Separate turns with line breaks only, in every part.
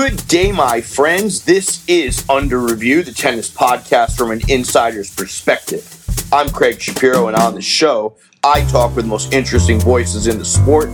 Good day, my friends. This is Under Review, the tennis podcast from an insider's perspective. I'm Craig Shapiro, and on the show, I talk with the most interesting voices in the sport.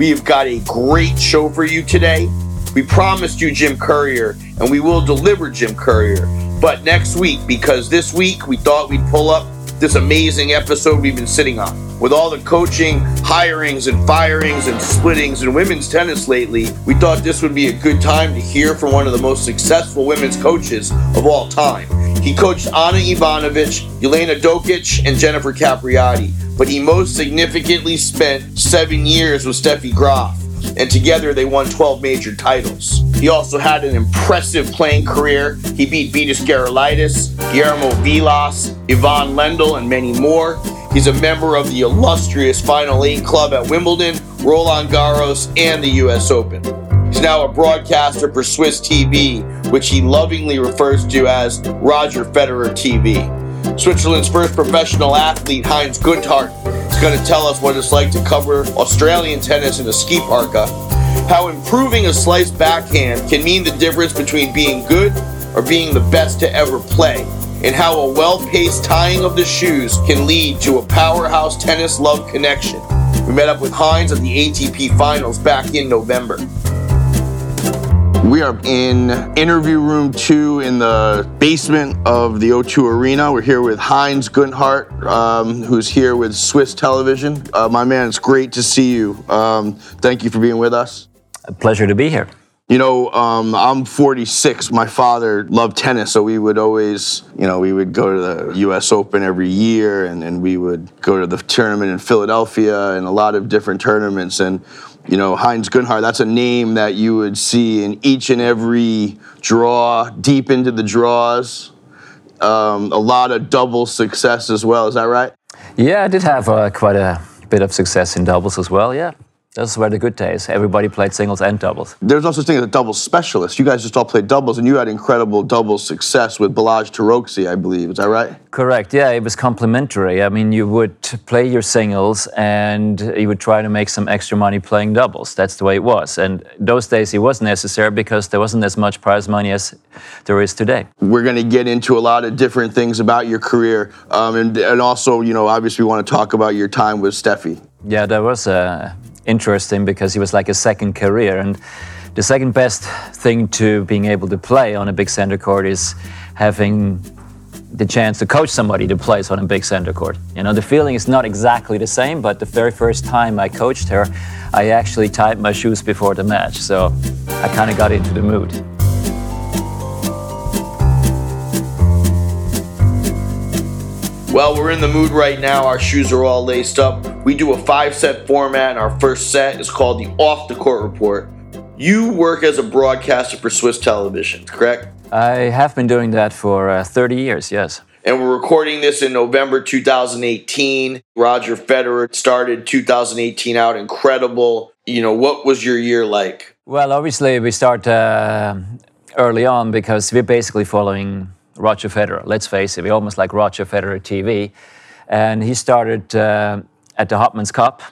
We have got a great show for you today. We promised you Jim Courier, and we will deliver Jim Courier, but next week, because this week we thought we'd pull up this amazing episode we've been sitting on. With all the coaching, hirings, and firings and splittings in women's tennis lately, we thought this would be a good time to hear from one of the most successful women's coaches of all time. He coached Ana Ivanovic, Jelena Dokic, and Jennifer Capriati, but he most significantly spent seven years with Steffi Graf and together they won 12 major titles. He also had an impressive playing career. He beat Vitas Gerulaitis, Guillermo Vilas, Ivan Lendl, and many more. He's a member of the illustrious Final Eight Club at Wimbledon, Roland Garros, and the US Open. He's now a broadcaster for Swiss TV, which he lovingly refers to as Roger Federer TV. Switzerland's first professional athlete, Heinz Günthardt, is going to tell us what it's like to cover Australian tennis in a ski parka, uh. how improving a sliced backhand can mean the difference between being good or being the best to ever play, and how a well paced tying of the shoes can lead to a powerhouse tennis love connection. We met up with Heinz at the ATP finals back in November. We are in interview room two in the basement of the O2 Arena. We're here with Heinz Günthardt, um, who's here with Swiss Television. Uh, my man, it's great to see you. Um, thank you for being with us.
A pleasure to be here.
You know, um, I'm 46. My father loved tennis, so we would always, you know, we would go to the U.S. Open every year, and, and we would go to the tournament in Philadelphia and a lot of different tournaments. And you know, Heinz Günthardt, that's a name that you would see in each and every draw, deep into the draws. Um, a lot of double success as well. Is that right?
Yeah, I did have uh, quite a bit of success in doubles as well. Yeah. Those were the good days. Everybody played singles and doubles.
There's no such thing as a doubles specialist. You guys just all played doubles, and you had incredible doubles success with Balázs Taróczy, I believe. Is that right?
Correct. Yeah, it was complementary. I mean, you would play your singles, and you would try to make some extra money playing doubles. That's the way it was. And those days, it was necessary because there wasn't as much prize money as there is today.
We're going to get into a lot of different things about your career, um, and and also, you know, obviously, we want to talk about your time with Steffi.
Yeah, there was a interesting because he was like a second career. And the second best thing to being able to play on a big center court is having the chance to coach somebody to play on a big center court. You know, the feeling is not exactly the same, but the very first time I coached her, I actually tied my shoes before the match. So I kind of got into the mood.
Well, we're in the mood right now. Our shoes are all laced up. We do a five set format, and our first set is called the Off the Court Report. You work as a broadcaster for Swiss television, correct?
I have been doing that for uh, 30 years, yes.
And we're recording this in November 2018. Roger Federer started 2018 out incredible. You know, what was your year like?
Well, obviously, we start uh, early on because we're basically following Roger Federer. Let's face it, we're almost like Roger Federer TV. And he started uh, at the Hopman's Cup,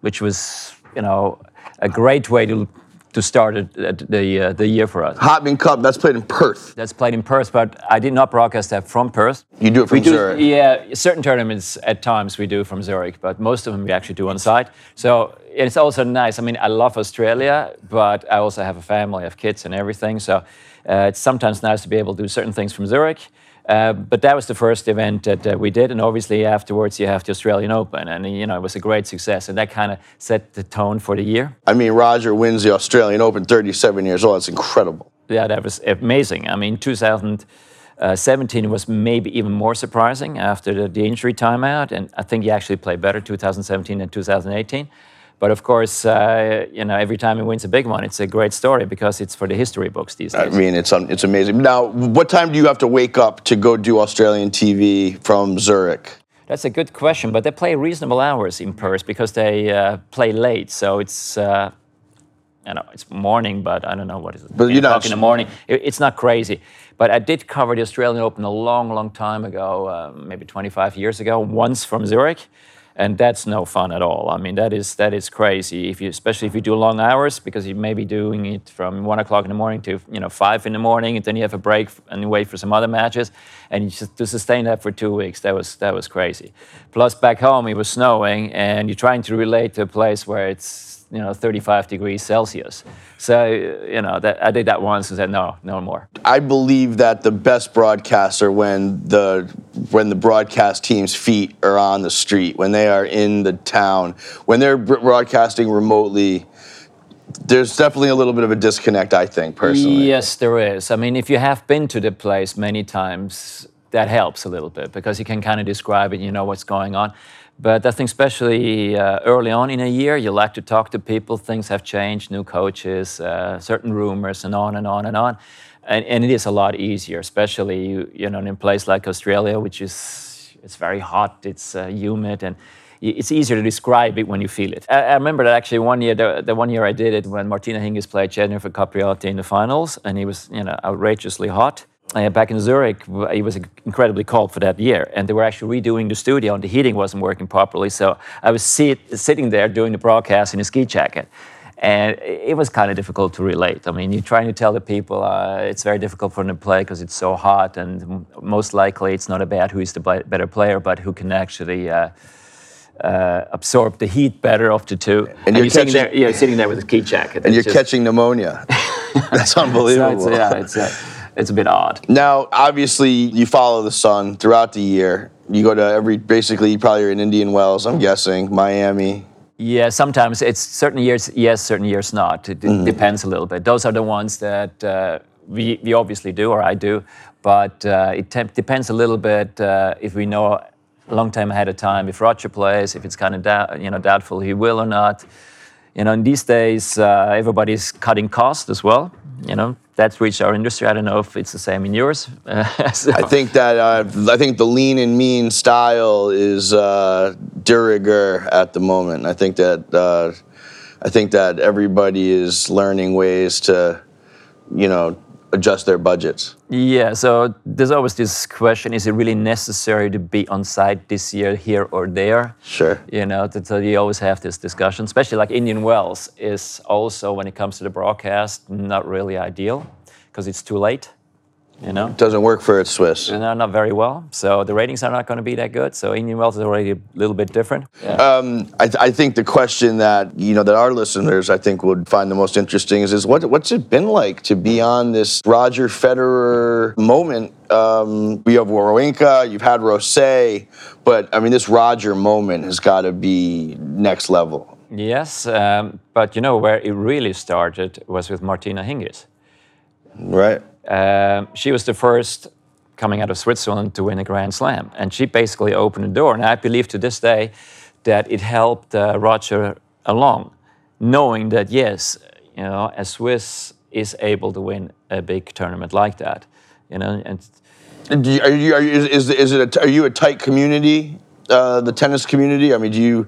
which was, you know, a great way to to start the uh, the year for us.
Hopman Cup, that's played in Perth.
That's played in Perth, but I did not broadcast that from Perth.
You do it from
we
Zurich.
Do, yeah, certain tournaments at times we do from Zurich, but most of them we actually do on site. So it's also nice. I mean, I love Australia, but I also have a family, I have kids and everything. So uh, it's sometimes nice to be able to do certain things from Zurich. Uh, but that was the first event that uh, we did, and obviously afterwards you have the Australian Open, and you know it was a great success, and that kind of set the tone for the year.
I mean, Roger wins the Australian Open, 37 years old. It's incredible.
Yeah, that was amazing. I mean, 2017 was maybe even more surprising after the, the injury timeout, and I think he actually played better 2017 than 2018. But of course, uh, you know, every time he wins a big one, it's a great story because it's for the history books these days.
I mean, it's um, it's amazing. Now, what time do you have to wake up to go do Australian TV from Zurich?
That's a good question, but they play reasonable hours in Perth because they uh, play late, so it's. Uh, you know, it's morning, but I don't know what is it.
But you know,
in the morning, it's not crazy. But I did cover the Australian Open a long, long time ago, uh, maybe 25 years ago, once from Zurich, and that's no fun at all. I mean, that is that is crazy. If you, especially if you do long hours, because you may be doing it from one o'clock in the morning to you know five in the morning, and then you have a break and you wait for some other matches, and you just to sustain that for two weeks, that was that was crazy. Plus, back home it was snowing, and you're trying to relate to a place where it's you know 35 degrees Celsius. So you know that I did that once and said no, no more.
I believe that the best broadcasts are when the when the broadcast team's feet are on the street, when they are in the town, when they're broadcasting remotely. There's definitely a little bit of a disconnect, I think, personally.
Yes, there is. I mean, if you have been to the place many times, that helps a little bit because you can kind of describe it, you know what's going on. But I think, especially uh, early on in a year, you like to talk to people. Things have changed, new coaches, uh, certain rumors, and on and on and on. And, and it is a lot easier, especially you, you know in a place like Australia, which is it's very hot, it's uh, humid, and it's easier to describe it when you feel it. I, I remember that actually one year, the, the, one year I did it when Martina Hingis played Jennifer Capriati in the finals, and he was you know outrageously hot uh, back in Zurich, it was incredibly cold for that year, and they were actually redoing the studio, and the heating wasn't working properly. So I was sit, sitting there doing the broadcast in a ski jacket, and it was kind of difficult to relate. I mean, you're trying to tell the people uh, it's very difficult for them to play because it's so hot, and most likely it's not about who is the better player, but who can actually. Uh, uh, absorb the heat better of the two.
And, and you're, you're
sitting there, you're sitting there with a ski jacket.
And you're just... catching pneumonia. That's unbelievable.
so it's, yeah, it's, uh, it's a bit odd.
Now, obviously, you follow the sun throughout the year. You go to every basically you probably are in Indian Wells. I'm guessing Miami.
Yeah, sometimes it's certain years yes, certain years not. It, mm. depends a little bit. Those are the ones that uh, we, we obviously do, or I do, but uh, it te- depends a little bit uh, if we know a long time ahead of time if Roger plays, if it's kind of doubt, you know doubtful he will or not. You know, in these days, uh, everybody's cutting costs as well. You know, that's reached our industry. I don't know if it's the same in yours.
so. I think that uh, I think the lean and mean style is uh, de rigueur at the moment. I think that uh, I think that everybody is learning ways to, you know, adjust their budgets?
Yeah, so there's always this question is it really necessary to be on site this year, here or there?
Sure.
You know, so you always have this discussion, especially like Indian Wells is also, when it comes to the broadcast, not really ideal because it's too late you know,
doesn't work for its Swiss.
No, not very well. So the ratings are not going to be that good. So Indian Wells is already a little bit different.
Yeah. Um, I, th- I, think the question that you know that our listeners I think would find the most interesting is, is what what's it been like to be on this Roger Federer moment? Um, we have Wawrinka, you've had Rosset, but I mean this Roger moment has got to be next level.
Yes, um, but you know where it really started was with Martina Hingis.
Right.
Um, she was the first coming out of Switzerland to win a Grand Slam, and she basically opened the door. And I believe to this day that it helped uh, Roger along, knowing that yes, you know, a Swiss is able to win a big tournament like that, you know.
And you, are you, are you, is, is it a, are you a tight community, uh, the tennis community? I mean, do you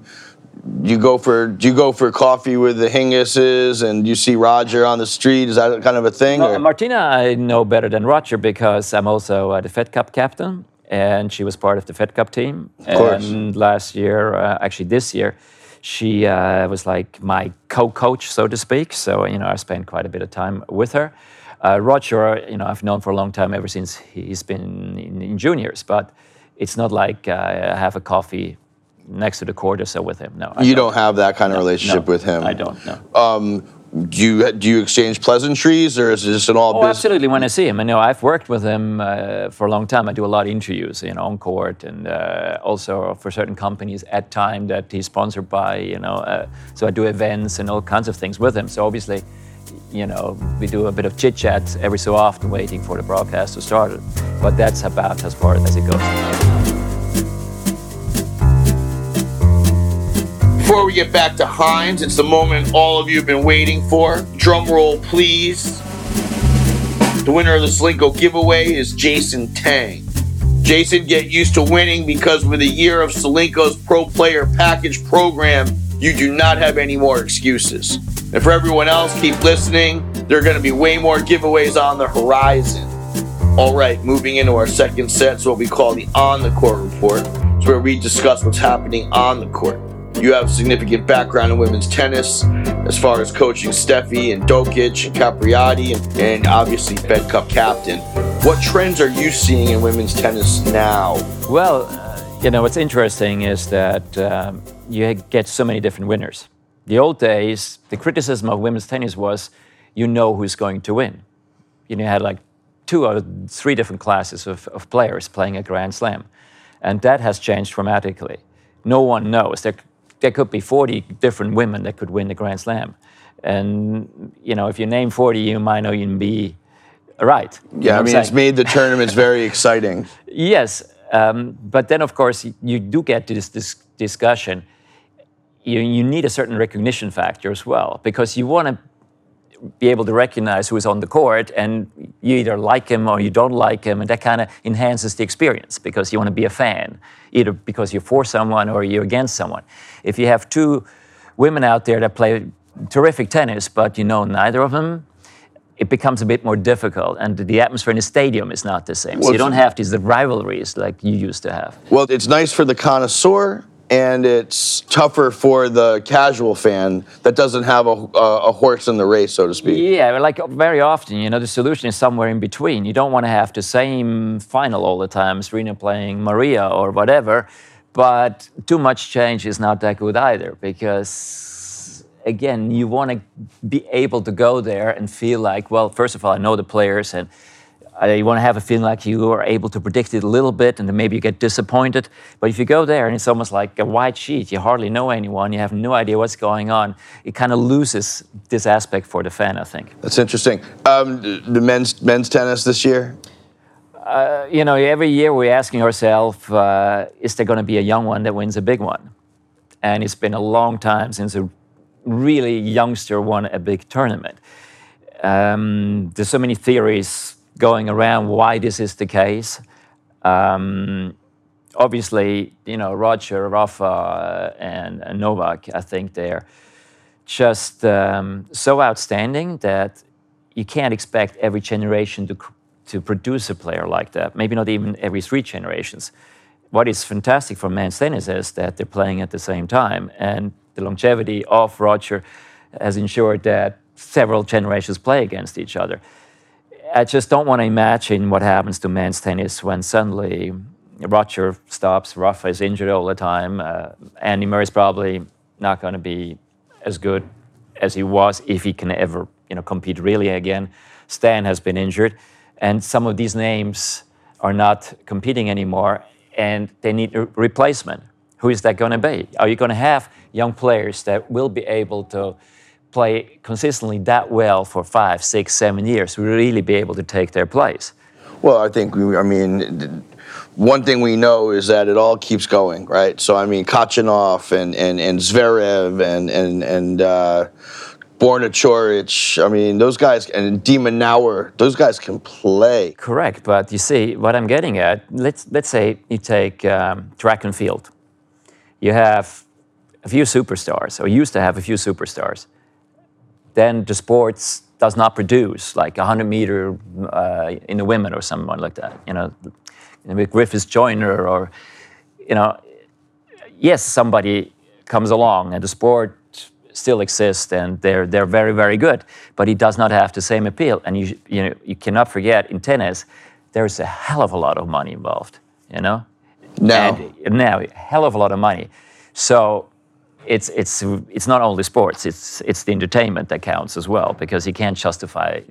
you go for do you go for coffee with the Hingises and you see Roger on the street? Is that kind of a thing?
No, Martina, I know better than Roger because I'm also uh, the Fed Cup captain, and she was part of the Fed Cup team.
Of course.
And last year, uh, actually this year, she uh, was like my co-coach, so to speak. So you know, I spent quite a bit of time with her. Uh, Roger, you know, I've known for a long time ever since he's been in, in juniors, but it's not like uh, I have a coffee next to the court or so with him. No,
I you don't. don't have that kind of no, relationship
no,
with him.
I don't. No.
Um, do you do you exchange pleasantries, or is this an all?
Oh, business? absolutely. When I see him, I know I've worked with him uh, for a long time. I do a lot of interviews, you know, on court, and uh, also for certain companies at time that he's sponsored by. You know, uh, so I do events and all kinds of things with him. So obviously, you know, we do a bit of chit chat every so often, waiting for the broadcast to start. But that's about as far as it goes.
Before we get back to Heinz, it's the moment all of you have been waiting for. Drum roll, please. The winner of the Solinco giveaway is Jason Tang. Jason, get used to winning because with a year of Solinco's Pro Player Package program, you do not have any more excuses. And for everyone else, keep listening. There are going to be way more giveaways on the horizon. All right, moving into our second set, so what we call the on the court report. It's where we discuss what's happening on the court. You have significant background in women's tennis as far as coaching Steffi and Dokic and Capriati and, and obviously Fed Cup captain. What trends are you seeing in women's tennis now?
Well, uh, you know, what's interesting is that um, you get so many different winners. The old days, the criticism of women's tennis was you know who's going to win. You know, you had like two or three different classes of, of players playing a Grand Slam. And that has changed dramatically. No one knows. There, there could be 40 different women that could win the Grand Slam. And, you know, if you name 40, you might not even be right.
Yeah, I mean, it's made the tournaments very exciting.
Yes. Um, but then, of course, you do get to this, this discussion. You, you need a certain recognition factor as well because you want to be able to recognize who is on the court and you either like him or you don't like him and that kind of enhances the experience because you want to be a fan either because you're for someone or you're against someone. If you have two women out there that play terrific tennis but you know neither of them it becomes a bit more difficult and the atmosphere in the stadium is not the same. Well, so you don't have these rivalries like you used to have.
Well it's nice for the connoisseur and it's tougher for the casual fan that doesn't have a, a, horse in the race, so to speak.
Yeah, like very often, you know, the solution is somewhere in between. You don't want to have the same final all the time, Serena playing Maria or whatever, but too much change is not that good either because, again, you want to be able to go there and feel like, well, first of all, I know the players and uh, you want to have a feeling like you are able to predict it a little bit, and then maybe you get disappointed. But if you go there and it's almost like a white sheet, you hardly know anyone, you have no idea what's going on, it kind of loses this aspect for the fan, I think.
That's interesting. Um, the men's men's tennis this year.
Uh, you know, every year we're asking ourselves, uh, is there going to be a young one that wins a big one? And it's been a long time since a really youngster won a big tournament. Um, there's so many theories going around why this is the case. Um, obviously, you know, Roger, Rafa, and, and Novak, I think they're just um, so outstanding that you can't expect every generation to, to produce a player like that, maybe not even every three generations. What is fantastic for men's tennis is that they're playing at the same time, and the longevity of Roger has ensured that several generations play against each other. I just don't want to imagine what happens to men's tennis when suddenly Roger stops, Rafa is injured all the time, uh, Andy Murray's probably not going to be as good as he was if he can ever, you know, compete really again. Stan has been injured, and some of these names are not competing anymore, and they need a replacement. Who is that going to be? Are you going to have young players that will be able to play consistently that well for five, six, seven years, really be able to take their place?
Well, I think, we, I mean, one thing we know is that it all keeps going, right? So, I mean, Khachanov and, and, and Zverev and, and, and uh, Borna Coric, I mean, those guys, and de Minaur, those guys can play.
Correct, but you see, what I'm getting at, let's, let's say you take um, track and field. You have a few superstars, or used to have a few superstars then the sports does not produce like 100 meter uh, in the women or someone like that. You know, with Griffiths Joyner or, you know, yes, somebody comes along and the sport still exists and they're they're very very good, but it does not have the same appeal. And you you know you cannot forget in tennis, there's a hell of a lot of money involved. You know,
now
and now a hell of a lot of money. So it's it's it's not only sports; it's it's the entertainment that counts as well. Because you can't justify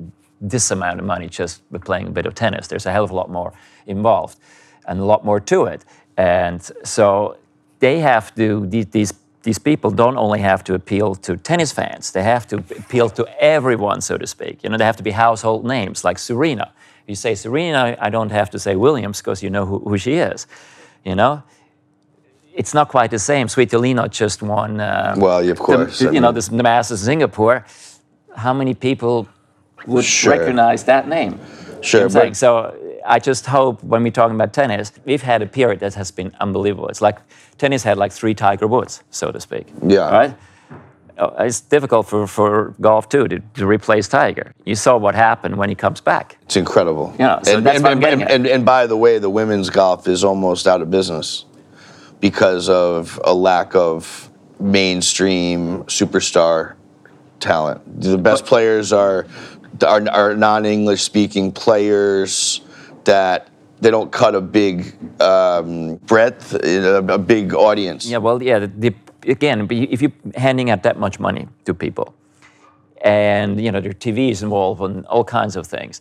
this amount of money just with playing a bit of tennis. There's a hell of a lot more involved, and a lot more to it. And so they have to these these people don't only have to appeal to tennis fans; they have to appeal to everyone, so to speak. You know, they have to be household names like Serena. If you say Serena, I don't have to say Williams because you know who, who she is. You know, it's not quite the same. Svitolina just won.
Um, well, of course.
The, you know, the, the Masters in Singapore. How many people would sure. recognize that name?
Sure.
But... So I just hope when we're talking about tennis, we've had a period that has been unbelievable. It's like tennis had like three Tiger Woods, so to speak.
Yeah.
Right? Oh, it's difficult for, for golf too to, to replace Tiger. You saw what happened when he comes back.
It's incredible.
Yeah,
and,
that's
and,
what I'm getting
and, and, and by the way, the women's golf is almost out of business because of a lack of mainstream superstar talent. The best players are are, are non-English speaking players that they don't cut a big um, breadth, a, a big audience.
Yeah, well, yeah. The, the, again, if you're handing out that much money to people, and you know their TV is involved and all kinds of things.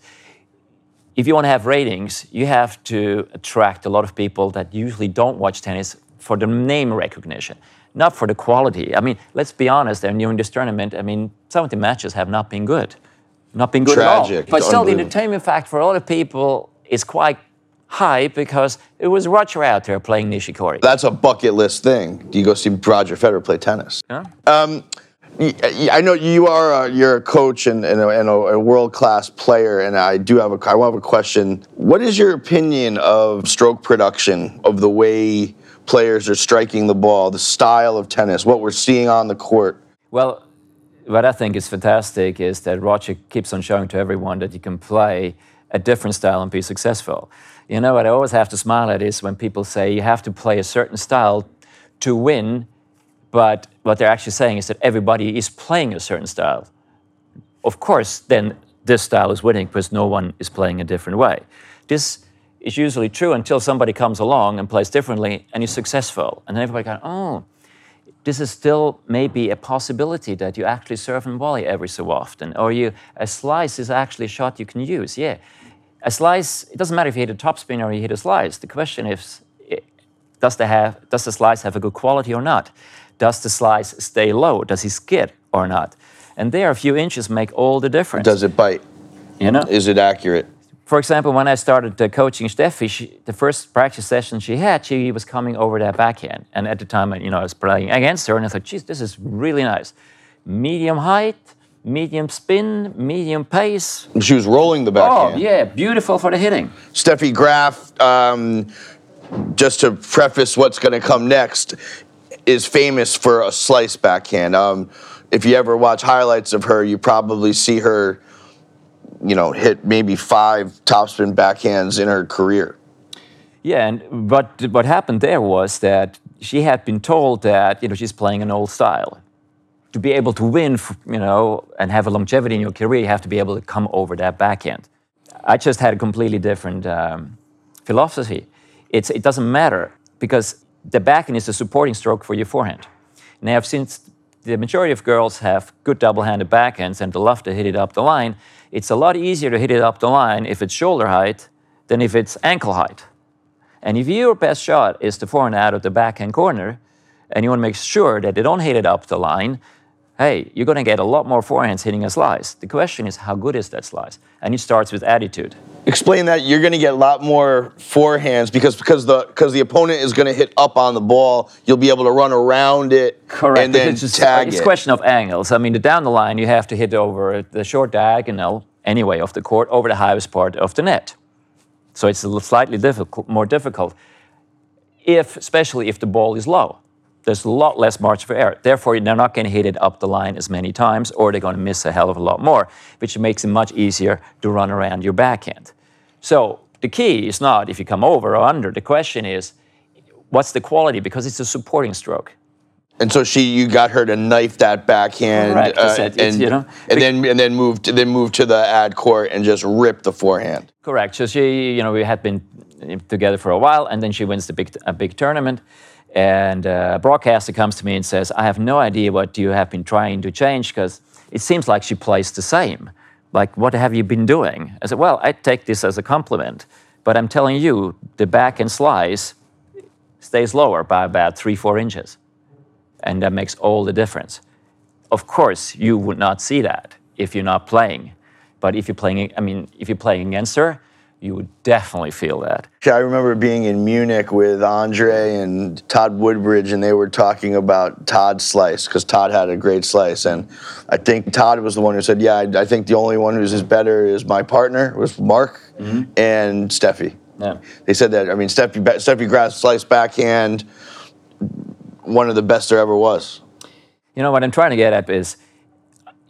If you want to have ratings, you have to attract a lot of people that usually don't watch tennis for the name recognition, not for the quality. I mean, let's be honest. And during this tournament, I mean, some of the matches have not been good, not been good
Tragic.
at all. But still, the entertainment factor for a lot of people is quite high because it was Roger out there playing Nishikori.
That's a bucket list thing. Do you go see Roger Federer play tennis?
Yeah.
Um, I know you are a, you're a coach and, and a, and a world class player, and I do have a I have a question. What is your opinion of stroke production of the way players are striking the ball, the style of tennis, what we're seeing on the court?
Well, what I think is fantastic is that Roger keeps on showing to everyone that you can play a different style and be successful. You know what I always have to smile at is when people say you have to play a certain style to win but what they're actually saying is that everybody is playing a certain style. Of course, then this style is winning because no one is playing a different way. This is usually true until somebody comes along and plays differently and is successful. And then everybody goes, oh, this is still maybe a possibility that you actually serve and volley every so often. Or you a slice is actually a shot you can use. Yeah. A slice, it doesn't matter if you hit a topspin or you hit a slice. The question is, does the, have, does the slice have a good quality or not? Does the slice stay low? Does he skid or not? And there, a few inches make all the difference.
Does it bite?
You know?
Is it accurate?
For example, when I started uh, coaching Steffi, she, the first practice session she had, she was coming over that backhand. And at the time, you know, I was playing against her, and I thought, geez, this is really nice. Medium height, medium spin, medium pace.
She was rolling the backhand.
Oh, yeah, beautiful for the hitting.
Steffi Graf, um, just to preface what's going to come next, is famous for a slice backhand. Um, if you ever watch highlights of her, you probably see her, you know, hit maybe five topspin backhands in her career.
Yeah, and but what happened there was that she had been told that you know she's playing an old style. To be able to win, you know, and have a longevity in your career, you have to be able to come over that backhand. I just had a completely different um, philosophy. It's, it doesn't matter because the backhand is a supporting stroke for your forehand. Now, since the majority of girls have good double-handed backhands and they love to hit it up the line, it's a lot easier to hit it up the line if it's shoulder height than if it's ankle height. And if your best shot is the forehand out of the backhand corner, and you want to make sure that they don't hit it up the line, hey, you're going to get a lot more forehands hitting a slice. The question is, how good is that slice? And it starts with attitude.
Explain that you're going to get a lot more forehands because because the because the opponent is going to hit up on the ball. You'll be able to run around it
Correct.
and then
it's just,
tag
It's
it.
a question of angles. I mean, down the line, you have to hit over the short diagonal anyway of the court over the highest part of the net. So it's a slightly difficult, more difficult, if especially if the ball is low there's a lot less margin for error. Therefore, they're not going to hit it up the line as many times, or they're going to miss a hell of a lot more, which makes it much easier to run around your backhand. So the key is not if you come over or under. The question is, what's the quality? Because it's a supporting stroke.
And so she, you got her to knife that backhand,
Correct.
uh, and,
you know,
and then and then moved then moved to the ad court and just rip the forehand.
Correct. So she, you know, we had been together for a while, and then she wins the big a big tournament. And uh, a broadcaster comes to me and says, "I have no idea what you have been trying to change because it seems like she plays the same. Like, what have you been doing?" I said, "Well, I take this as a compliment, but I'm telling you, the back and slice stays lower by about three, four inches, and that makes all the difference. Of course, you would not see that if you're not playing, but if you're playing, I mean, if you're playing against her." You would definitely feel that.
Yeah, I remember being in Munich with Andre and Todd Woodbridge, and they were talking about Todd's slice because Todd had a great slice, and I think Todd was the one who said, "Yeah, I, I think the only one who's as better is my partner was Mark mm-hmm. and Steffi."
Yeah.
They said that. I mean, Steffi Steffi Graf slice backhand, one of the best there ever was.
You know what I'm trying to get at is,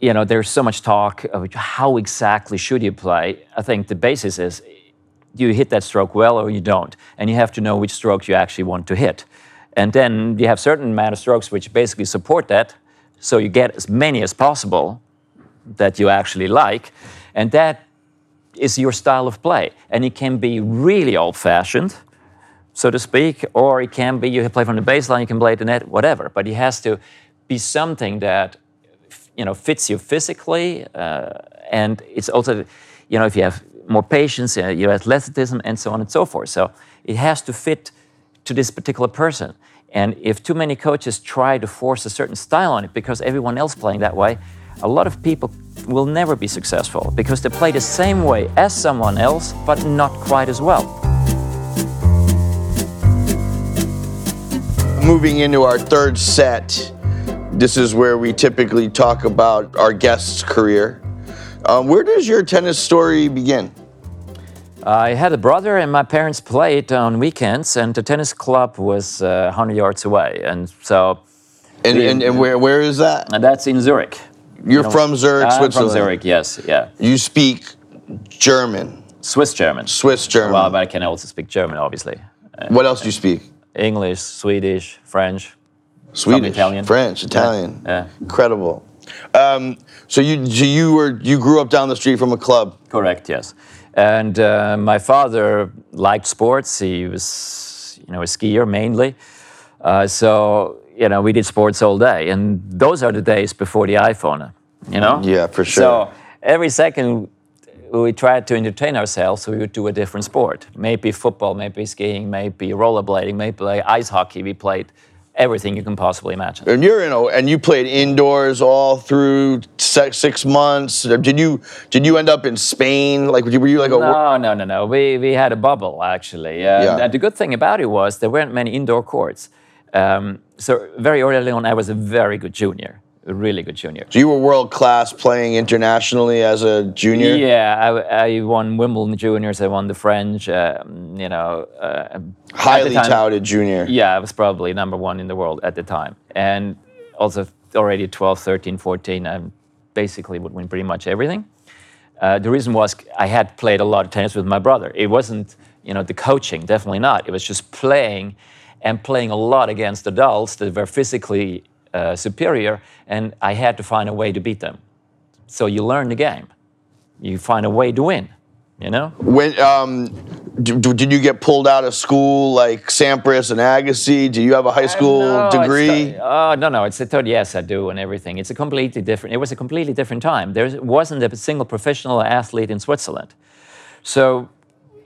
you know, there's so much talk of how exactly should you play. I think the basis is, you hit that stroke well or you don't, and you have to know which stroke you actually want to hit. And then you have certain amount of strokes which basically support that. So you get as many as possible that you actually like. And that is your style of play. And it can be really old fashioned, so to speak, or it can be you play from the baseline, you can play the net, whatever. But it has to be something that you know fits you physically, uh, and it's also you know if you have more patience, uh, your athleticism, and so on and so forth. So it has to fit to this particular person. And if too many coaches try to force a certain style on it because everyone else playing that way, a lot of people will never be successful because they play the same way as someone else, but not quite as well.
Moving into our third set, this is where we typically talk about our guest's career. Um, where does your tennis story begin?
I had a brother, and my parents played on weekends, and the tennis club was uh, 100 yards away. And so.
And, and, and where, where is that?
And that's in Zurich.
You're you know, from Zurich,
I'm
Switzerland?
from Zurich, yes, yeah.
You speak German?
Swiss German.
Swiss German.
Well, but I can also speak German, obviously.
What else do you speak?
English, Swedish, French.
Swedish,
Italian.
French, Italian.
Yeah.
Incredible. Um, so you so you were you grew up down the street from a club.
Correct. Yes. And uh, my father liked sports. He was you know a skier mainly. Uh, so you know we did sports all day, and those are the days before the iPhone. You know.
Yeah, for sure.
So every second we tried to entertain ourselves, so we would do a different sport. Maybe football, maybe skiing, maybe rollerblading, maybe ice hockey. We played everything you can possibly imagine.
And you're in, a, and you played indoors all through six, six months. Did you did you end up in Spain? Like were you like a
no, no, no, no. We we had a bubble actually. Uh, yeah. And the good thing about it was there weren't many indoor courts. Um, so very early on, I was a very good junior a really good junior.
So you were world class playing internationally as a junior.
Yeah, I, I won Wimbledon juniors. I won the French. Uh, you know, uh,
highly time, touted junior.
Yeah, I was probably number one in the world at the time, and also already 12, 13, 14. I basically would win pretty much everything. Uh, the reason was I had played a lot of tennis with my brother. It wasn't, you know, the coaching, definitely not. It was just playing and playing a lot against adults that were physically uh, superior, and I had to find a way to beat them. So you learn the game. You find a way to win. You know.
When um, d- did you get pulled out of school like Sampras and Agassi? Do you have a high school
no,
degree?
Oh no, no. It's a third. Yes, I do, and everything. It's a completely different. It was a completely different time. There wasn't a single professional athlete in Switzerland. So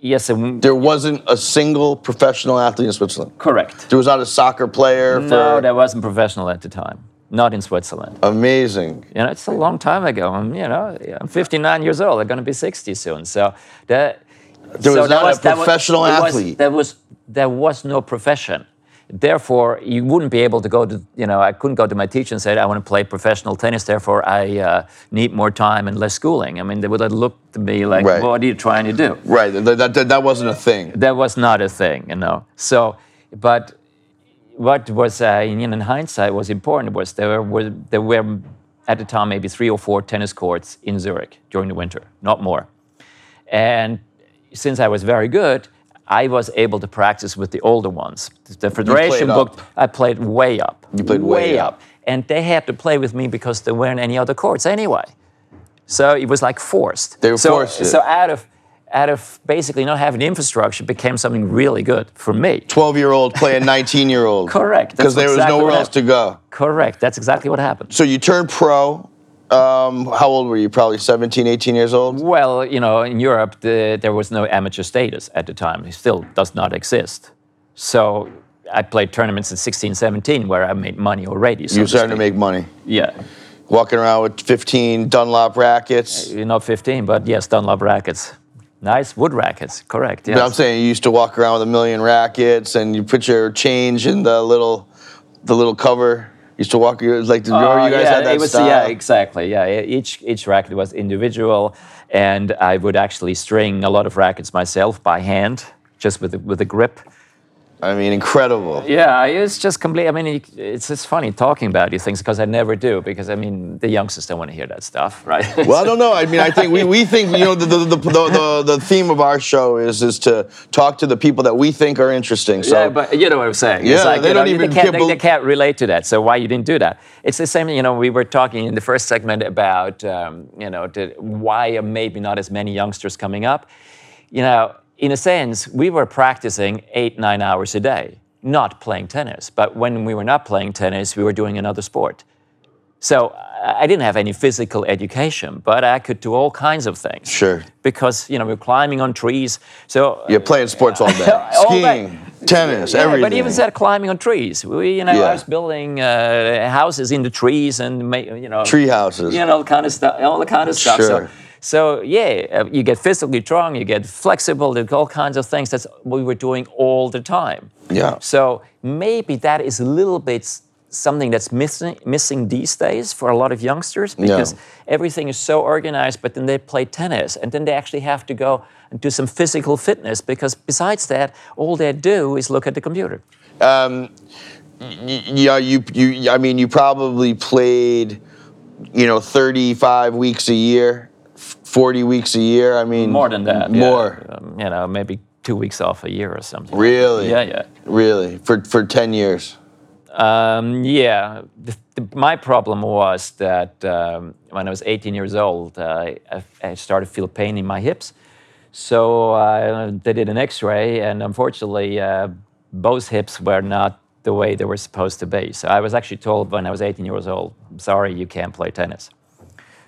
Yes,
there wasn't a single professional athlete in Switzerland.
Correct.
There was not a soccer player.
For...
No,
there wasn't professional at the time. Not in Switzerland.
Amazing.
You know, it's a long time ago. I'm, you know, I'm 59 years old. I'm going to be 60 soon. So that.
There was so not was, a professional was, athlete.
Was, there was there was no profession. Therefore, you wouldn't be able to go to, you know, I couldn't go to my teacher and say, I want to play professional tennis, therefore I uh, need more time and less schooling. I mean, they would have looked to me like, right. what are you trying to do?
Right, that, that, that wasn't a thing.
That was not a thing, you know. So, but what was, uh, in, in hindsight, was important was there were, there were, at the time, maybe three or four tennis courts in Zurich during the winter, not more. And since I was very good, I was able to practice with the older ones. The federation booked. I played way up.
You played way, way up. up.
and they had to play with me because there weren't any other courts anyway. So it was like forced.
They were
so,
forced.
So out of out of basically not having infrastructure became something really good for me.
12 year old playing 19 year old.
Correct.
Because there was exactly nowhere else to go.
Correct. That's exactly what happened.
So you turned pro um, how old were you? Probably 17, 18 years old?
Well, you know, in Europe, the, there was no amateur status at the time. It still does not exist. So I played tournaments at 16, 17 where I made money already. So
you started to make money?
Yeah.
Walking around with 15 Dunlop rackets?
Uh, not 15, but yes, Dunlop rackets. Nice wood rackets, correct. Yes.
But I'm saying you used to walk around with a million rackets and you put your change in the little, the little cover used to walk you like the uh, you guys
yeah,
had that
it was,
style?
Yeah, exactly. Yeah, each each racket was individual, and I would actually string a lot of rackets myself by hand, just with with a grip.
I mean, incredible.
Yeah, it's just complete. I mean, it's it's funny talking about these things because I never do. Because I mean, the youngsters don't want to hear that stuff, right?
Well, I don't know. I mean, I think we, we think you know the the, the, the, the the theme of our show is is to talk to the people that we think are interesting. So
yeah, but you know what I'm saying.
Yeah,
it's like,
they
you know,
don't even
they can't, they, they can't relate to that. So why you didn't do that? It's the same. You know, we were talking in the first segment about um, you know the, why maybe not as many youngsters coming up. You know, in a sense, we were practicing eight nine hours a day, not playing tennis. But when we were not playing tennis, we were doing another sport. So I didn't have any physical education, but I could do all kinds of things.
Sure.
Because you know we were climbing on trees. So
you're playing sports all day,
All day.
tennis,
yeah,
everything.
but even said climbing on trees. We, you know,
Yeah.
I was building uh, houses in the trees and you know,
Tree houses.
you know, kind of stuff, all the kind of stuff.
Sure.
So, so yeah, uh, you get physically strong, you get flexible, there's all kinds of things. That's what we were doing all the time.
Yeah.
So maybe that is a little bit something that's missing missing these days for a lot of youngsters because everything is so organized. But then they play tennis, and then they actually have to go and do some physical fitness because besides that, all they do is look at the computer.
Um, yeah, you, you, I mean, you probably played, you know, 35 weeks a year, 40 weeks a year. I mean,
More than that. yeah.
More.
Um, you know, maybe two weeks off a year or something.
Really?
Yeah, yeah.
Really? For, for 10 years?
Um, yeah, the, the, my problem was that um, when I was 18 years old, uh, I, I started to feel pain in my hips. So uh, they did an X-ray, and unfortunately, uh, both hips were not the way they were supposed to be. So I was actually told when I was 18 years old, "Sorry, you can't play tennis."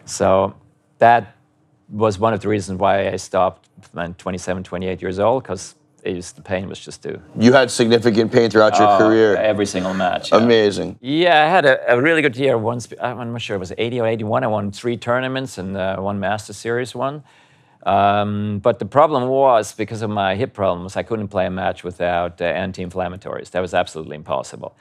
So that was one of the reasons why I stopped when 27, 28 years old, because the pain was just too
You had significant pain throughout your
Oh,
career.
every single match. yeah.
Amazing.
Yeah, I had a, a really good year. Once I'm not sure it was 80 or 81. I won three tournaments and uh, one Master Series one. Um, but the problem was because of my hip problems, I couldn't play a match without uh, anti-inflammatories. That was absolutely impossible.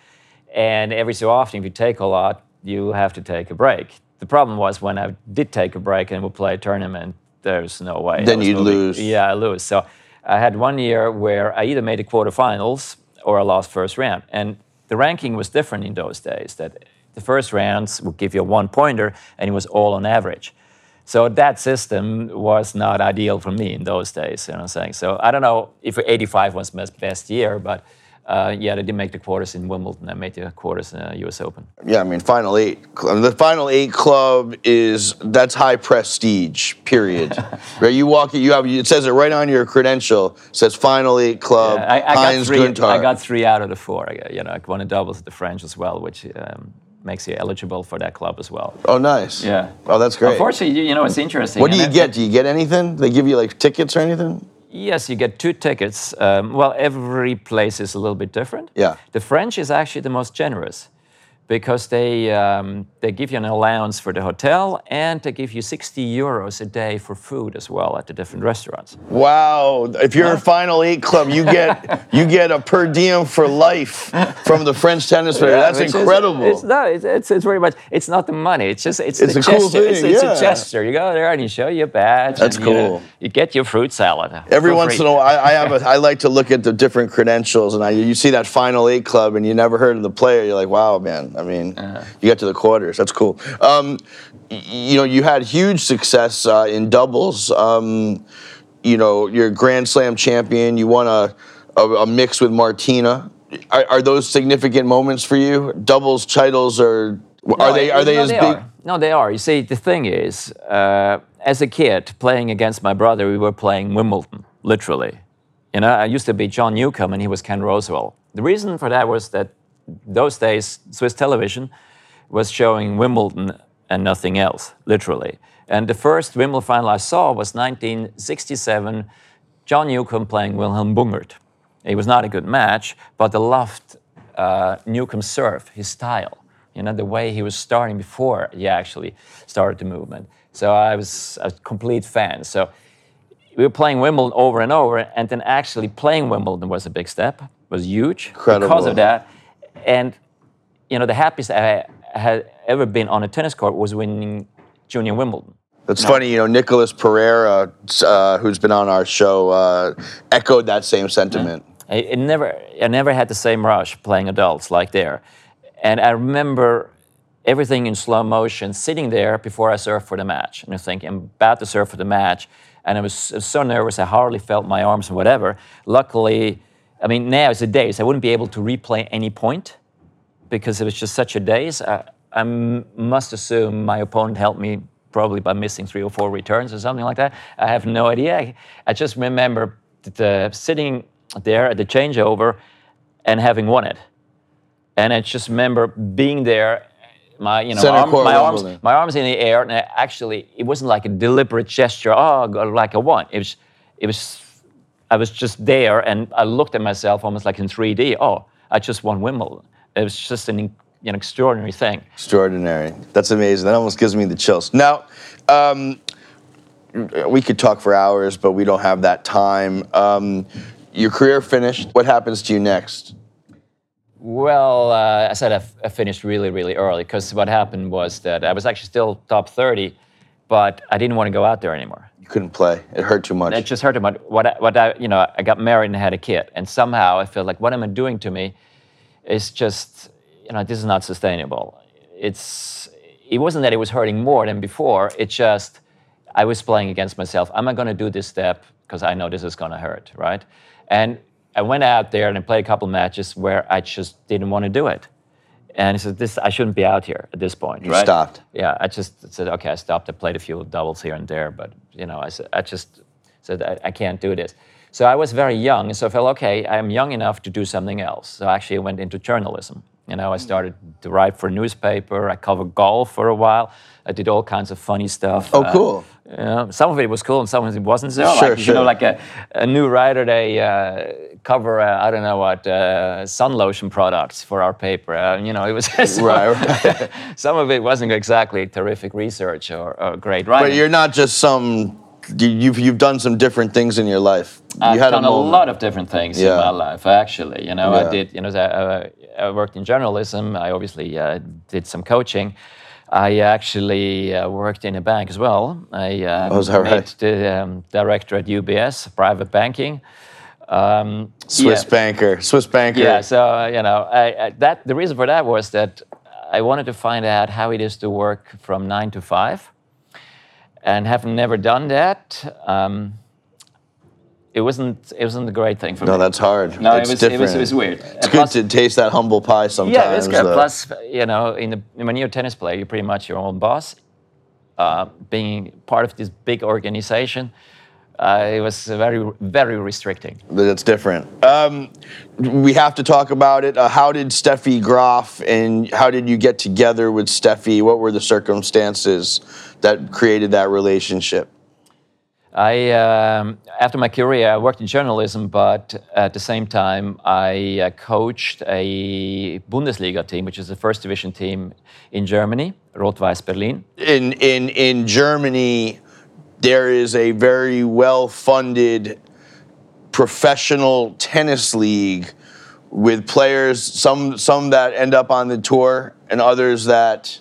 And every so often, if you take a lot, you have to take a break. The problem was when I did take a break and would play a tournament, there's no way.
Then you'd lose.
Yeah, I lose. So I had one year where I either made the quarterfinals or I lost first round. And the ranking was different in those days. That the first rounds would give you a one pointer, and it was all on average. So that system was not ideal for me in those days. You know what I'm saying? So I don't know if 85 was my best year, but uh, yeah, they didn't make the quarters in Wimbledon. I made the quarters in the U.S. Open.
Yeah, I mean, Final Eight. The Final Eight club is that's high prestige. Period. right? You walk it. You have. It says it right on your credential. It says Final Eight club.
I, I got three. I got three out of the four. I got, you know, I won a doubles at the French as well, which um, makes you eligible for that club as well.
Oh, nice.
Yeah.
Oh, that's great.
Unfortunately, you know, it's interesting.
What do you get? Do you get anything? They give you like tickets or anything?
Yes, you get two tickets. Um, well, every place is a little bit different.
Yeah.
The French is actually the most generous because they, um, they give you an allowance for the hotel and they give you 60 euros a day for food as well at the different restaurants.
Wow! If you're a Final Eight club, you get you get a per diem for life from the French tennis player. That's
Which is-
incredible.
it's, no, it's, it's, it's very much, it's not the money, it's just, it's,
It's a cool
gesture. it's,
thing,
it's
yeah.
a gesture. You go there and you show your badge.
That's
and, you know,
cool.
You, get your fruit salad.
Every once
free.
in a while, I, I have a, I like to look at the different credentials, and I you see that Final Eight club, and you never heard of the player. You're like, wow, man. I mean,
Uh-huh.
you get to the quarters. That's cool. Um, y- you know, you had huge success uh, in doubles. Um, you know, you're a Grand Slam champion. You won a a, a mix with Martina. Are, are those significant moments for you? Doubles titles are are
No,
they are they
no,
as
they
big?
Are. No, they are. You see, the thing is, uh, as a kid playing against my brother, we were playing Wimbledon, literally. You know, I used to be John Newcombe and he was Ken Rosewall. The reason for that was that those days, Swiss television was showing Wimbledon and nothing else, literally. And the first Wimbledon final I saw was 1967, John Newcombe playing Wilhelm Bungert. It was not a good match, but I loved uh, Newcombe's serve, his style, you know, the way he was starting before he actually started the movement. So I was a complete fan. So we were playing Wimbledon over and over, and then actually playing Wimbledon was a big step, was huge
Incredible.
because of that. And you know, the happiest I had ever been on a tennis court was winning Junior Wimbledon.
That's funny, you know. Nicolás Pereira, uh, who's been on our show, uh, echoed that same sentiment.
I, it never, I never had the same rush playing adults like there. And I remember everything in slow motion, sitting there before I served for the match. And I think I'm about to serve for the match. And I was, I was so nervous, I hardly felt my arms and whatever. Luckily, I mean, now it's a daze. I wouldn't be able to replay any point because it was just such a daze. I, I must assume my opponent helped me probably by missing three or four returns or something like that. I have no idea. I just remember the, sitting there at the changeover and having won it. And I just remember being there, my you know arm, my arms my arms in the air, and I actually it wasn't like a deliberate gesture. Oh, like a one. It was it was I was just there, and I looked at myself almost like in 3D. Oh, I just won Wimbledon. It was just an an extraordinary thing.
Extraordinary. That's amazing. That almost gives me the chills. Now, um, we could talk for hours, but we don't have that time. Um, your career finished. What happens to you next?
Well, uh, I said I, I finished really, really early because what happened was that I was actually still top 30, but I didn't want to go out there anymore.
You couldn't play. It hurt too much.
It just hurt too much. What I, what I, you know, I got married and had a kid, and somehow I feel like what am I doing to me is just, you know, this is not sustainable. It's, it wasn't that it was hurting more than before. It just, I was playing against myself. Am I going to do this step because I know this is going to hurt, right? And I went out there and I played a couple matches where I just didn't want to do it. And he said, "This I shouldn't be out here at this point."
You
right?
stopped.
Yeah, I just said, "Okay." I stopped. I played a few doubles here and there, but you know, I, said, I just said, I, I can't do this." So I was very young, so I felt, "Okay, I'm young enough to do something else." So actually, I went into journalism. You know, I started to write for a newspaper. I covered golf for a while. I did all kinds of funny stuff.
Oh, cool.
Uh, you know, some of it was cool and some of it wasn't so.
Sure,
like,
sure.
You know, like a, a new writer, they uh, cover, uh, I don't know what, uh, sun lotion products for our paper. Uh, you know, it was some,
right, right.
some of it wasn't exactly terrific research or, or great writing.
But you're not just some. You've you've done some different things in your life.
I've
had
done
a,
a, lot of different things
Yeah.
in my life, actually. You know,
Yeah.
I did. You know, I, I worked in journalism. I obviously uh, did some coaching. I actually uh, worked in a bank as well. I uh,
Oh,
made
right?
the um, director at UBS, private banking. Um,
Swiss
yeah.
banker. Swiss banker.
Yeah, so uh, you know, I, I, that the reason for that was that I wanted to find out how it is to work from nine to five, and having never done that, um, it wasn't it wasn't a great thing for
No,
me.
No, that's hard.
No,
It's
it was, it was it was weird.
It's
And
good
plus-
to taste that humble pie sometimes.
yeah, it's good.
though.
Plus, you know, in the, when you're a tennis player, you're pretty much your own boss. Uh, being part of this big organization, uh, it was very, very restricting.
That's different. Um, we have to talk about it. Uh, how did Steffi Graf and how did you get together with Steffi? What were the circumstances that created that relationship?
I, um, after my career, I worked in journalism, but at the same time, I uh, coached a Bundesliga team, which is the first division team in Germany, Rot-Weiß Berlin.
In in in Germany, there is a very well-funded professional tennis league with players some some that end up on the tour and others that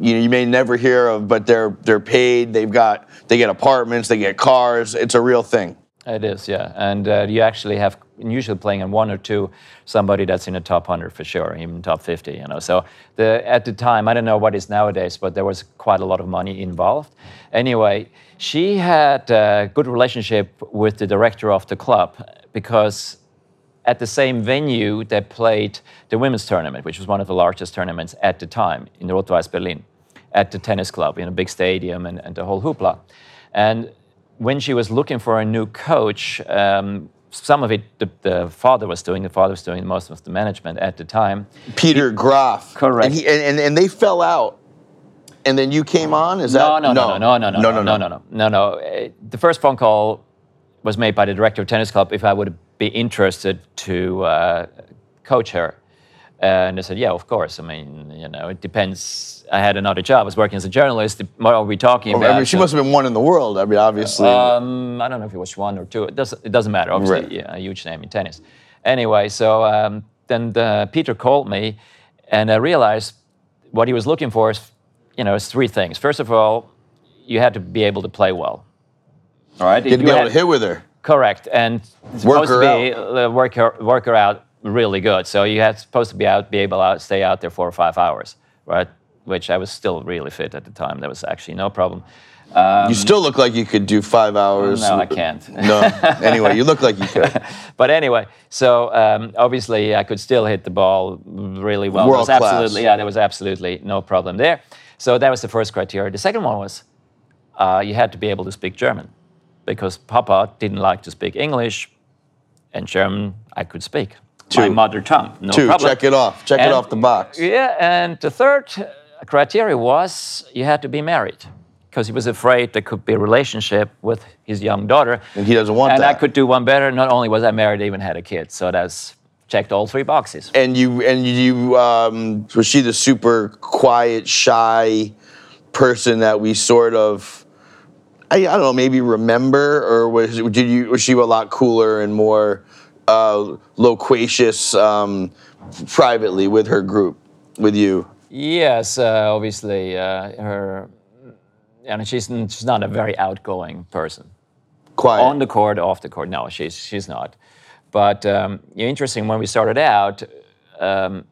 you you may never hear of but they're they're paid they've got they get apartments they get cars it's a real thing
It is, yeah. And uh, you actually have usually playing in one or two somebody that's in the top 100 for sure, even top 50, you know. So the, at the time, I don't know what is nowadays, but there was quite a lot of money involved. Anyway, she had a good relationship with the director of the club because at the same venue they played the women's tournament, which was one of the largest tournaments at the time in Rot-Weiß Berlin, at the tennis club in a big stadium and, and the whole hoopla. And when she was looking for a new coach, um, some of it the, the father was doing. The father was doing most of the management at the time.
peter graf
Correct.
and, he, and, and and they fell out and then you came on is
No,
that
no, no, no, no, no,
no
no, no, no, no, no, no. Uh, The first phone call was made by the director of tennis club if I would be interested to uh, coach her. And I said, yeah, of course. I mean, you know, it depends. I had another job. I was working as a journalist. What are we talking
I
about?
mean, she must have been one in the world. I mean, obviously.
Um, I don't know if it was one or two. It doesn't, it doesn't matter. Obviously,
Right.
yeah, a huge name in tennis. Anyway, so um, then the, Peter called me, and I realized what he was looking for is, you know, is three things. First of all, you had to be able to play well. All right.
you had to be able to hit with her.
Correct, and it's supposed to be uh, work her, work her out really good. So you had supposed to be out, be able to stay out there four or five hours, right? Which I was still really fit at the time. There was actually no problem.
Um, you still look like you could do five hours.
No, I can't.
no. Anyway, you look like you could.
but anyway, so um, obviously I could still hit the ball really well.
World
class. Absolutely, yeah, there was absolutely no problem there. So that was the first criteria. The second one was uh, you had to be able to speak German because Papa didn't like to speak English, and German I could speak. Two. My mother tongue, no
Two.
problem.
Check it off. Check
and,
it off the box.
Yeah, and the third criteria was you had to be married because he was afraid there could be a relationship with his young daughter.
And he doesn't want
and
that.
And I could do one better. Not only was I married, I even had a kid. So that's checked all three boxes.
And you and you um, was she the super quiet, shy person that we sort of I, I don't know, maybe remember, or was did you was she a lot cooler and more uh, loquacious um, privately with her group, with you?
Yes, uh, obviously, uh, her, and she's she's not a very outgoing person.
Quiet
on the court, off the court. No, she's she's not. But um, interesting when we started out. Um,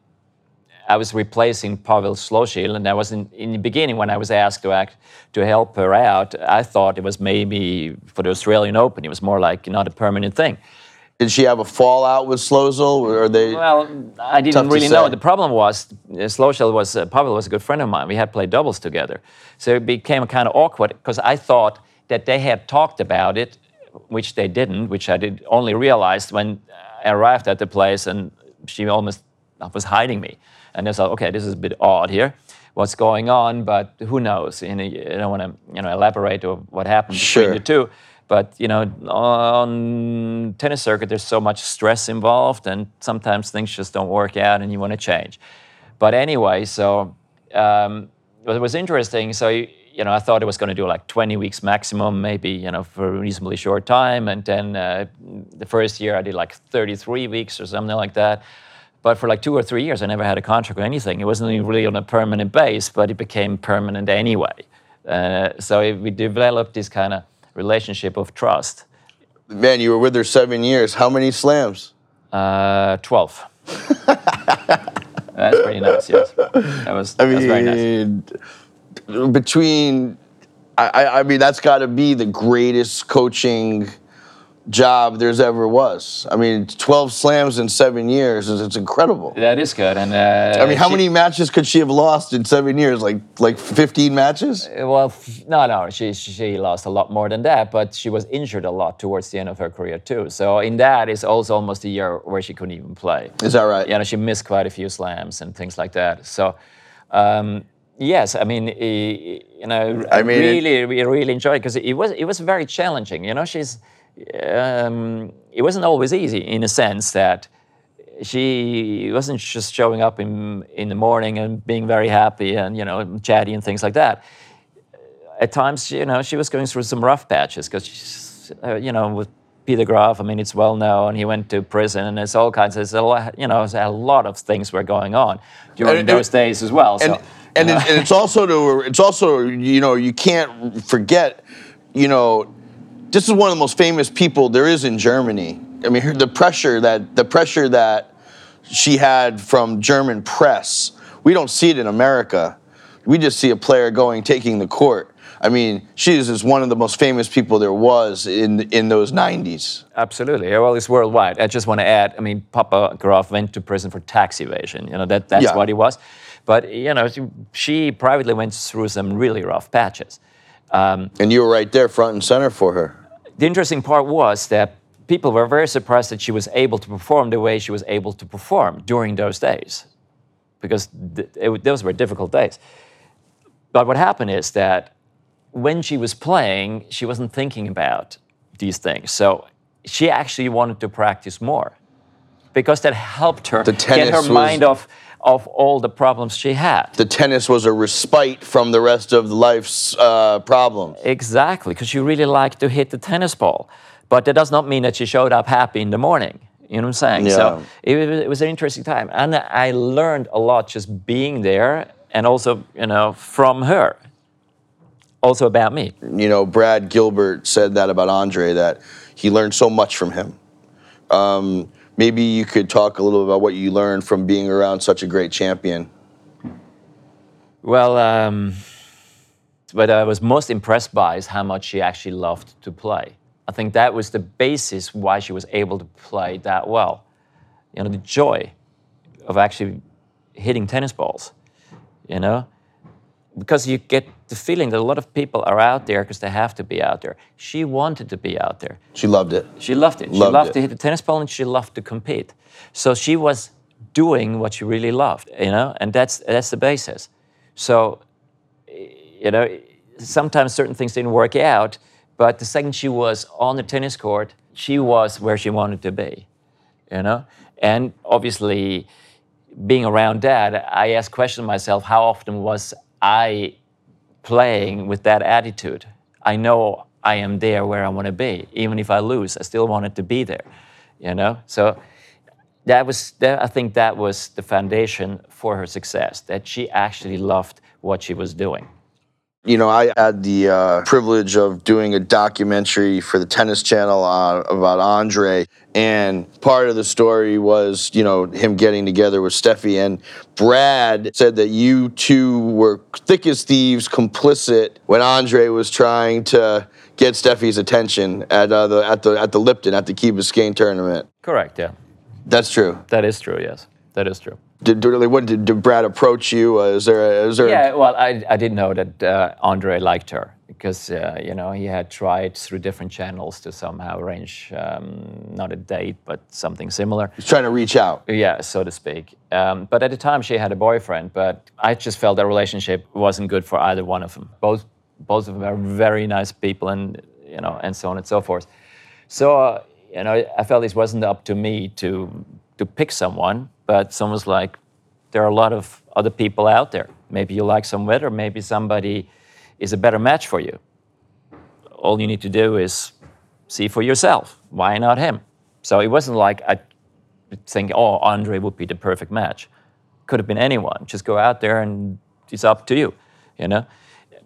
I was replacing Pavel Složil, and I was in, in the beginning when I was asked to act to help her out. I thought it was maybe for the Australian Open. It was more like not a permanent thing.
Did she have a fallout with Slozil, or they?
Well, I didn't really know. The problem was uh, was uh, Pavel was a good friend of mine. We had played doubles together, so it became kind of awkward because I thought that they had talked about it, which they didn't. Which I did only realized when I arrived at the place, and she almost was hiding me. And they thought, okay, this is a bit odd here. What's going on? But who knows? You know, I don't want to you know elaborate on what happened
sure.
between the two. But you know, on tennis circuit, there's so much stress involved, and sometimes things just don't work out, and you want to change. But anyway, so um, it was interesting. So you know, I thought it was going to do like 20 weeks maximum, maybe you know, for a reasonably short time, and then uh, the first year I did like 33 weeks or something like that. But for like two or three years, I never had a contract or anything. It wasn't really on a permanent base, but it became permanent anyway. Uh, so we developed this kind of relationship of trust.
Man, you were with her seven years. How many slams?
Uh, 12. That's pretty nice, yes. That was, I mean, very
nice. Between, I, I mean, that's got to be the greatest coaching job there's ever was. I mean, 12 slams in seven years is it's incredible.
That is good. And uh,
I mean, how she, many matches could she have lost in seven years? Like like 15 matches?
Uh, well, no, no, she she lost a lot more than that. But she was injured a lot towards the end of her career too. So in that is also almost a year where she couldn't even play.
Is that right?
Yeah, you know, she missed quite a few slams and things like that. So. Um, yes, I mean, you know, I, mean, really, it, really enjoyed because it was it was very challenging. You know, she's um, it wasn't always easy in a sense that she wasn't just showing up in in the morning and being very happy and you know chatty and things like that. At times, you know, she was going through some rough patches because uh, you know with Peter Graf, I mean, it's well known. He went to prison, and there's all kinds. Of, a lot, you know, a lot of things were going on during and, those and, days as well.
And, so, and, it, and it's also to, it's also you know you can't forget you know this is one of the most famous people there is in Germany. I mean, the pressure that the pressure that she had from German press. We don't see it in America. We just see a player going taking the court. I mean, she is one of the most famous people there was in in those 90s.
Absolutely. Well, it's worldwide. I just want to add. I mean, Papa Graf went to prison for tax evasion. You know that that's yeah. what he was. But you know, she, she privately went through some really rough patches.
Um, and you were right there, front and center for her
the interesting part was that people were very surprised that she was able to perform the way she was able to perform during those days, because th- it, those were difficult days. But what happened is that when she was playing, she wasn't thinking about these things. So she actually wanted to practice more because that helped her get her mind off of all the problems she had.
The tennis was a respite from the rest of life's uh, problems.
Exactly, because she really liked to hit the tennis ball. But that does not mean that she showed up happy in the morning. You know what I'm saying?
Yeah.
So it, it was an interesting time. And I learned a lot just being there and also, you know, from her. also about me.
You know, Brad Gilbert said that about Andre that he learned so much from him. Um, maybe you could talk a little about what you learned from being around such a great champion.
Well, um, what I was most impressed by is how much she actually loved to play. I think that was the basis why she was able to play that well. You know, the joy of actually hitting tennis balls, you know, because you get the feeling that a lot of people are out there because they have to be out there. She wanted to be out there.
She loved it.
She loved it.
Loved
she loved
it.
to hit the tennis ball and she loved to compete. So she was doing what she really loved, you know, and that's that's the basis. So, you know, sometimes certain things didn't work out, but the second she was on the tennis court, she was where she wanted to be, you know, and obviously. Being around dad, I asked questions myself: How often was I playing with that attitude. I know I am there where I want to be. Even if I lose, I still wanted to be there. You know? So that was that, I think that was the foundation for her success, that she actually loved what she was doing.
You know, I had the uh, privilege of doing a documentary for the Tennis Channel uh, about Andre, and part of the story was, you know, him getting together with Steffi. And Brad said that you two were thick as thieves, complicit when Andre was trying to get Steffi's attention at uh, the at the at the Lipton at the Key Biscayne tournament.
Correct, yeah.
That's true.
That is true, yes. That is true.
Did, did, did, did Brad approach you? Uh, is there a, is there?
Yeah, well, I, I didn't know that uh, Andre liked her because, uh, you know, he had tried through different channels to somehow arrange um, not a date, but something similar.
He's trying to reach out.
Yeah, so to speak. Um, but at the time, she had a boyfriend, but I just felt that relationship wasn't good for either one of them. Both, both of them are very nice people, and you know, and so on and so forth. So uh, you know, I felt it wasn't up to me to to pick someone, but someone's like, there are a lot of other people out there. Maybe you like some better. Maybe somebody is a better match for you. All you need to do is see for yourself. Why not him? So it wasn't like I think, oh, Andre would be the perfect match. Could have been anyone. Just go out there and it's up to you, you know.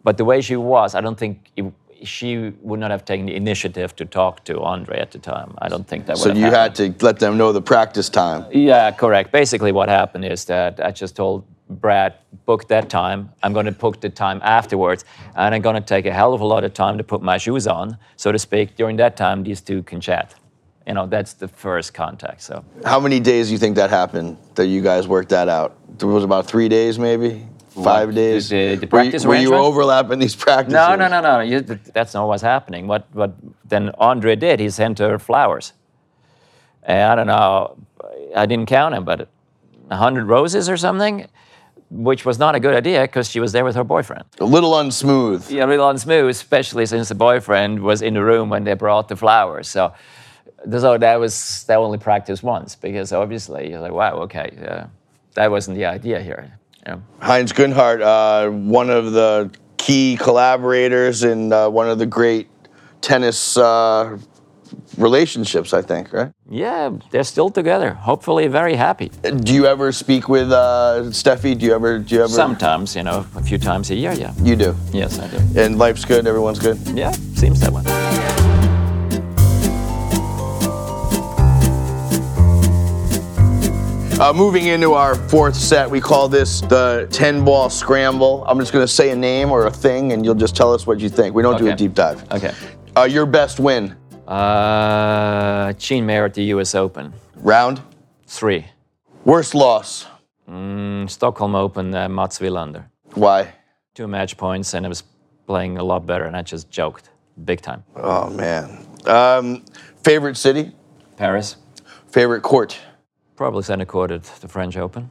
But the way she was, I don't think it, she would not have taken the initiative to talk to Andre at the time. I don't think that would
So you
happened.
had to let them know the practice time.
Yeah, correct. Basically, what happened is that I just told Brad, book that time. I'm going to book the time afterwards, and I'm going to take a hell of a lot of time to put my shoes on, so to speak. During that time, these two can chat. You know, that's the first contact. So
How many days do you think that happened? That you guys worked that out? It was about three days, maybe five
What,
days.
the- the
Were you- were you, overlapping these practices?
no, no, no, no. You, that's not what's happening. What what then Andre did? He sent her flowers. And I don't know. I didn't count them, but a hundred roses or something, which was not a good idea because she was there with her boyfriend.
A little unsmooth.
Yeah, a little unsmooth, especially since the boyfriend was in the room when they brought the flowers. So, so that was that only practiced once because obviously you're like, wow, okay, yeah, that wasn't the idea here. Yeah.
Heinz Günthardt, uh, one of the key collaborators in uh, one of the great tennis uh, relationships, I think, right?
yeah, they're still together. Hopefully, very happy.
Do you ever speak with uh, Steffi? Do you ever? Do you ever?
Sometimes, you know, a few times a year. Yeah.
You do.
Yes, I do.
And life's good. Everyone's good.
Yeah, seems that way.
Uh, moving into our fourth set, we call this the 10 ball scramble. I'm just going to say a name or a thing, and you'll just tell us what you think. We don't do a deep dive.
Okay.
Uh, your best win?
Uh, Gene Mayer at the U.S. Open.
Round?
Three.
Worst loss?
Mm, Stockholm Open, uh, Mats Wilander.
Why?
two match points and I was playing a lot better and I just joked big time.
Oh, man. Um, favorite city?
Paris,
Favorite court?
Probably center court at the French Open.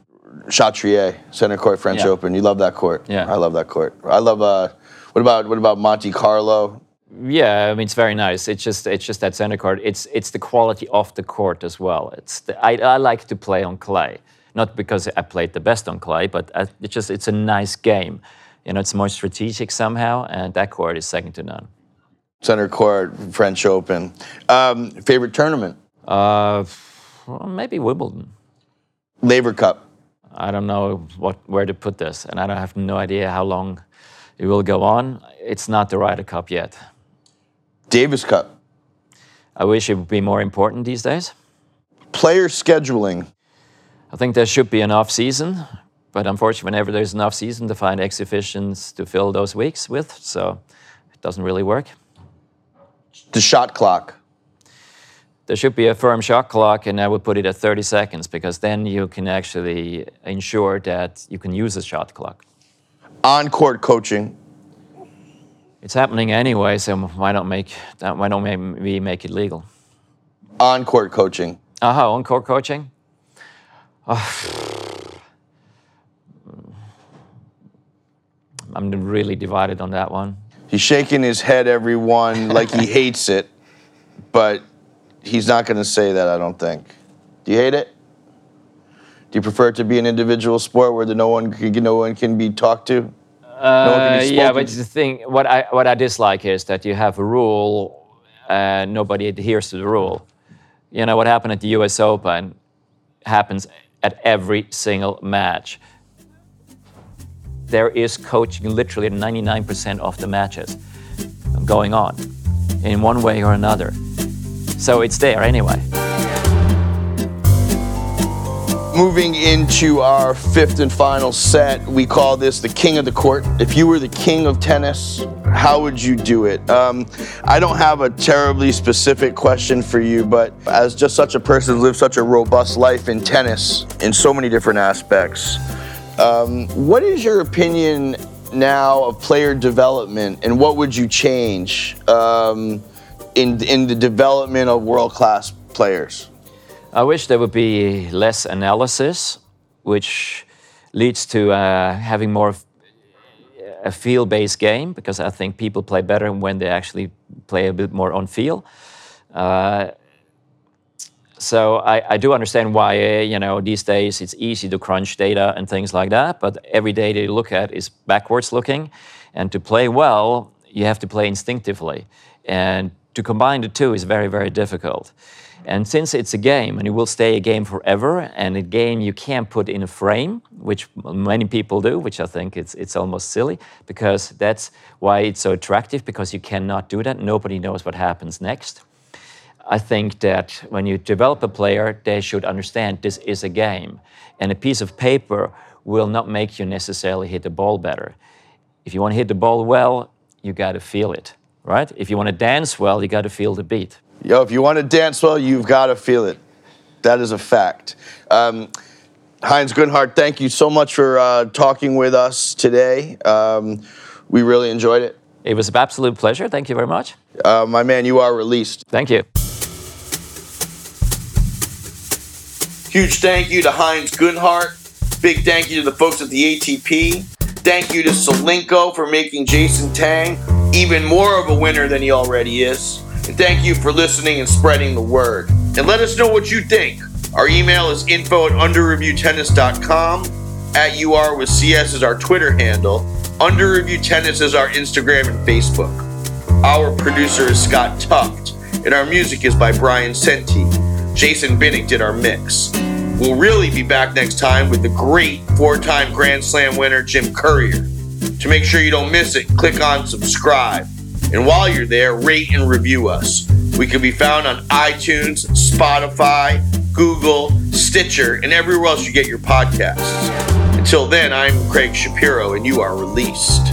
Chatrier, Center Court French
Yeah.
Open. You love that court.
Yeah.
I love that court. I love, uh, what about, what about Monte Carlo?
Yeah, I mean it's very nice. It's just it's just that center court. It's it's the quality of the court as well. It's the, I, I like to play on clay, not because I played the best on clay, but I, it's just it's a nice game. You know, it's more strategic somehow, and that court is second to none.
Center Court French Open. Um, favorite tournament?
Uh, well, maybe Wimbledon.
Laver Cup.
I don't know what where to put this, and I don't have no idea how long it will go on. It's not the Ryder Cup yet.
Davis Cup.
I wish it would be more important these days.
Player scheduling.
I think there should be an off season, but unfortunately, whenever there's an off season, to find exhibitions to fill those weeks with, so it doesn't really work.
The shot clock.
There should be a firm shot clock, and I would put it at 30 seconds because then you can actually ensure that you can use a shot clock.
On court coaching.
It's happening anyway, so why don't make that? Why don't we make it legal?
On court coaching.
Aha, on court coaching. Oh. I'm really divided on that one.
He's shaking his head, everyone, like he hates it, but he's not going to say that, I don't think. Do you hate it? Do you prefer it to be an individual sport where the no one can, no one can be talked to?
Uh, yeah, but the thing, what I what I dislike is that you have a rule and nobody adheres to the rule. You know what happened at the U.S. Open happens at every single match. There is coaching literally 99% of the matches going on in one way or another. So it's there anyway.
Moving into our fifth and final set, we call this the king of the court. If you were the king of tennis, how would you do it? Um, I don't have a terribly specific question for you, but as just such a person who lives such a robust life in tennis in so many different aspects, um, what is your opinion now of player development and what would you change um, in, in the development of world class players?
I wish there would be less analysis, which leads to uh, having more of a feel-based game because I think people play better when they actually play a bit more on feel. Uh, so I, I, do understand why uh, you know these days it's easy to crunch data and things like that, but every data you look at is backwards looking, and to play well, you have to play instinctively, and to combine the two is very very difficult. And since it's a game and it will stay a game forever, and a game you can't put in a frame, which many people do, which I think it's, it's almost silly, because that's why it's so attractive, because you cannot do that. Nobody knows what happens next. I think that when you develop a player, they should understand this is a game. And a piece of paper will not make you necessarily hit the ball better. If you want to hit the ball well, you got to feel it, right? If you want to dance well, you got to feel the beat.
Yo, if you want to dance well, you've got to feel it. That is a fact. Um, Heinz Günthardt, thank you so much for uh, talking with us today. Um, we really enjoyed it.
It was an absolute pleasure. Thank you very much.
Uh, my man, you are released.
Thank you.
Huge thank you to Heinz Günthardt. Big thank you to the folks at the ATP. Thank you to Solinco for making Jason Tang even more of a winner than he already is. And thank you for listening and spreading the word. And let us know what you think. Our email is info at underreviewtennis.com. At UR with CS is our Twitter handle. Under Review Tennis is our Instagram and Facebook. Our producer is Scott Tuft, and our music is by Brian Senti. Jason Binnick did our mix. We'll really be back next time with the great four time Grand Slam winner Jim Courier. To make sure you don't miss it, click on subscribe. And while you're there, rate and review us. We can be found on iTunes, Spotify, Google, Stitcher, and everywhere else you get your podcasts. Until then, I'm Craig Shapiro, and you are released.